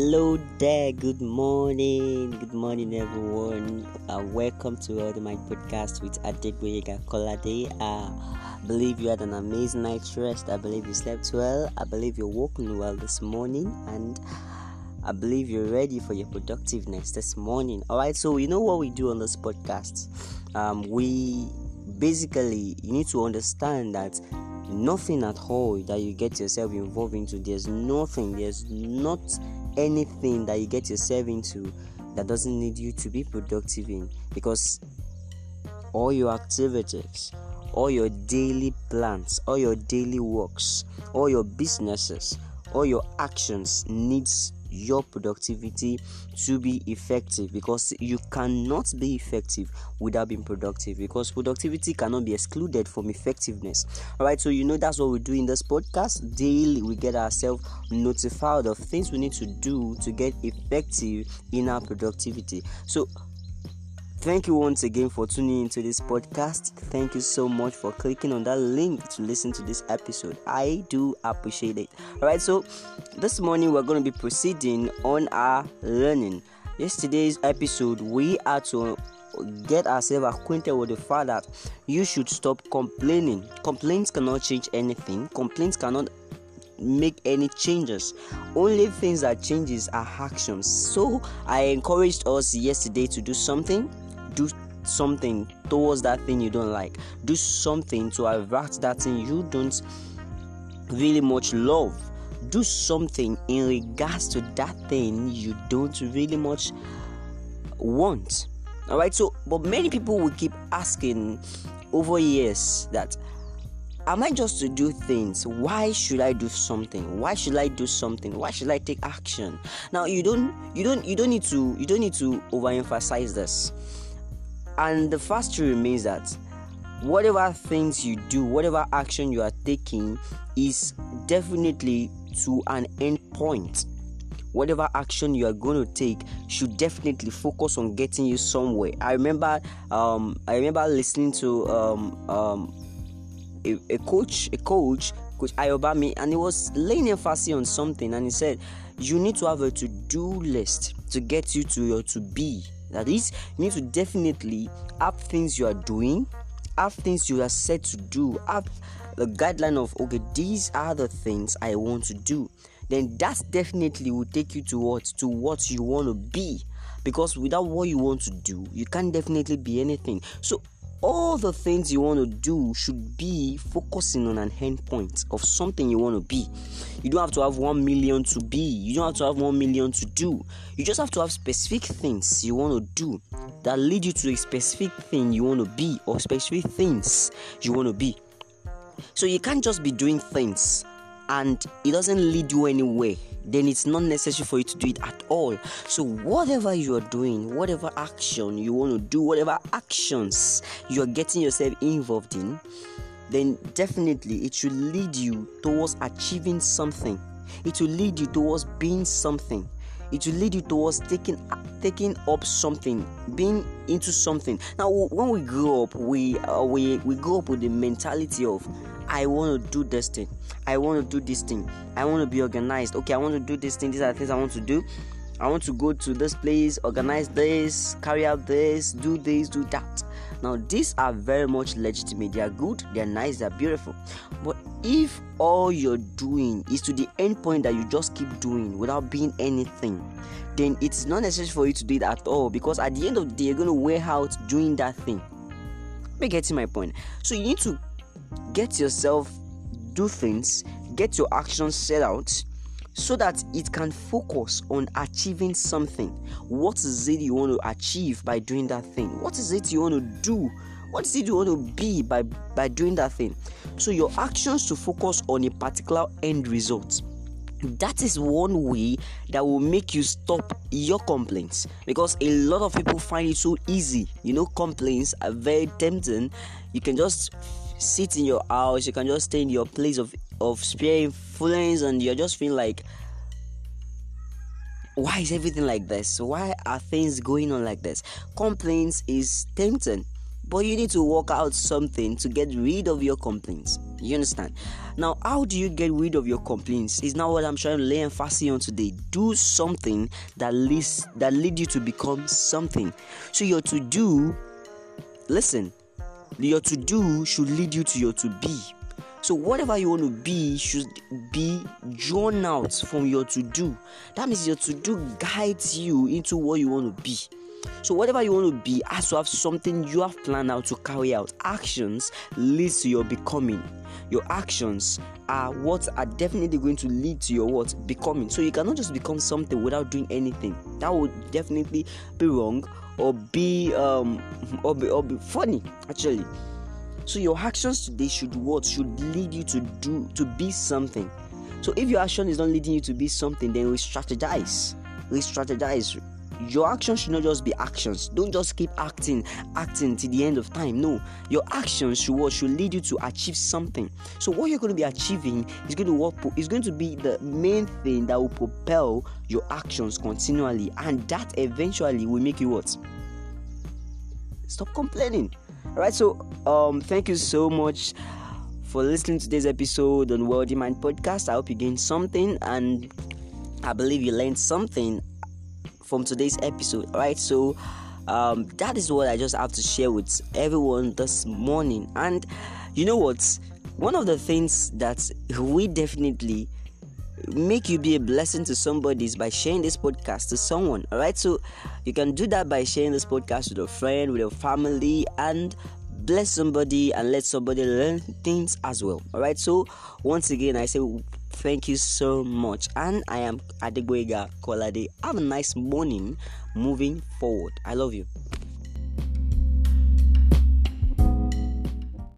Hello there, good morning, good morning everyone. Uh, welcome to all the my podcast with Adegboyega Kolade. Uh, I believe you had an amazing night's rest. I believe you slept well. I believe you're walking well this morning, and I believe you're ready for your productiveness this morning. All right, so you know what we do on this podcast. Um, we basically you need to understand that nothing at all that you get yourself involved into there's nothing there's not anything that you get yourself into that doesn't need you to be productive in. Because all your activities all your daily plans all your daily works all your businesses all your actions needs your productivity to be effective because you cannot be effective without being productive because productivity cannot be excluded from effectiveness. All right so you know that's what we do in this podcast. Daily we get ourselves notified of things we need to do to get effective in our productivity. So Thank you once again for tuning into this podcast. Thank you so much for clicking on that link to listen to this episode. I do appreciate it. Alright, so this morning we're going to be proceeding on our learning. Yesterday's episode, we are to get ourselves acquainted with the fact that you should stop complaining. Complaints cannot change anything, complaints cannot make any changes only things that changes are actions so i encouraged us yesterday to do something something towards that thing you don't like. Do something to avert that thing you don't really much love. Do something in regards to that thing you don't really much want. All right so but many people will keep asking over years that am i just to do things? Why should i do something? Why should i do something? Why should i take action? Now you don't you don't you don't need to you don't need to overemphasize this and the fact remains that whatever things you do, whatever action you are taking, is definitely to an end point. Whatever action you are going to take should definitely focus on getting you somewhere. I remember, um, I remember listening to um, um, a, a coach, a coach, Coach Ayobami, and he was laying emphasis on something, and he said, "You need to have a to-do list to get you to your to be." That is, you need to definitely have things you are doing, have things you are set to do, have the guideline of okay, these are the things I want to do. Then that definitely will take you to what to what you want to be. Because without what you want to do, you can't definitely be anything. So all the things you want to do should be focusing on an end point of something you want to be. You don't have to have 1 million to be, you don't have to have 1 million to do. You just have to have specific things you want to do that lead you to a specific thing you want to be or specific things you want to be. So you can't just be doing things and it doesn't lead you anywhere then it's not necessary for you to do it at all. So, whatever you are doing, whatever action you want to do, whatever actions you are getting yourself involved in, then definitely it should lead you towards achieving something. It will lead you towards being something. It will lead you towards taking taking up something, being into something. Now, when we grow up, we uh, we we grow up with the mentality of I want to do this thing. I want to do this thing. I want to be organized. Okay, I want to do this thing. These are the things I want to do. I want to go to this place, organize this, carry out this, do this, do that. Now, these are very much legitimate. They are good, they are nice, they are beautiful. But if all you're doing is to the end point that you just keep doing without being anything, then it's not necessary for you to do it at all because at the end of the day, you're going to wear out doing that thing. You're getting my point. So, you need to get yourself do things, get your actions set out so that it can focus on achieving something. What is it you want to achieve by doing that thing? What is it you want to do? What is it you want to be by, by doing that thing? So, your actions to focus on a particular end result that is one way that will make you stop your complaints because a lot of people find it so easy you know complaints are very tempting you can just sit in your house, you can just stay in your place of of spare influence, and you're just feeling like, why is everything like this? Why are things going on like this? Complaints is tempting, but you need to work out something to get rid of your complaints. You understand? Now, how do you get rid of your complaints? Is now what I'm trying to lay emphasis on today. Do something that leads that lead you to become something. So your to do, listen, your to do should lead you to your to be. So whatever you want to be should be drawn out from your to do. That means your to do guides you into what you want to be. So whatever you want to be has to have something you have planned out to carry out. Actions leads to your becoming. Your actions are what are definitely going to lead to your what becoming. So you cannot just become something without doing anything. That would definitely be wrong or be um or be, or be funny actually. So your actions today should what should lead you to do to be something. So if your action is not leading you to be something, then we strategize. We strategize your actions should not just be actions. Don't just keep acting, acting to the end of time. No, your actions should what should lead you to achieve something. So what you're going to be achieving is going to work. Is going to be the main thing that will propel your actions continually, and that eventually will make you what stop complaining. All right. So um, thank you so much for listening to today's episode on Wealthy Mind Podcast. I hope you gained something and I believe you learned something from today's episode. All right, so um, that is what I just have to share with everyone this morning. And you know what? One of the things that we definitely make you be a blessing to somebody is by sharing this podcast to someone. All right, so you can do that by sharing this podcast with a friend, with your family, and bless somebody and let somebody learn things as well. All right, so once again, I say Thank you so much. And I am Adegboyega Kolade. Have a nice morning moving forward. I love you.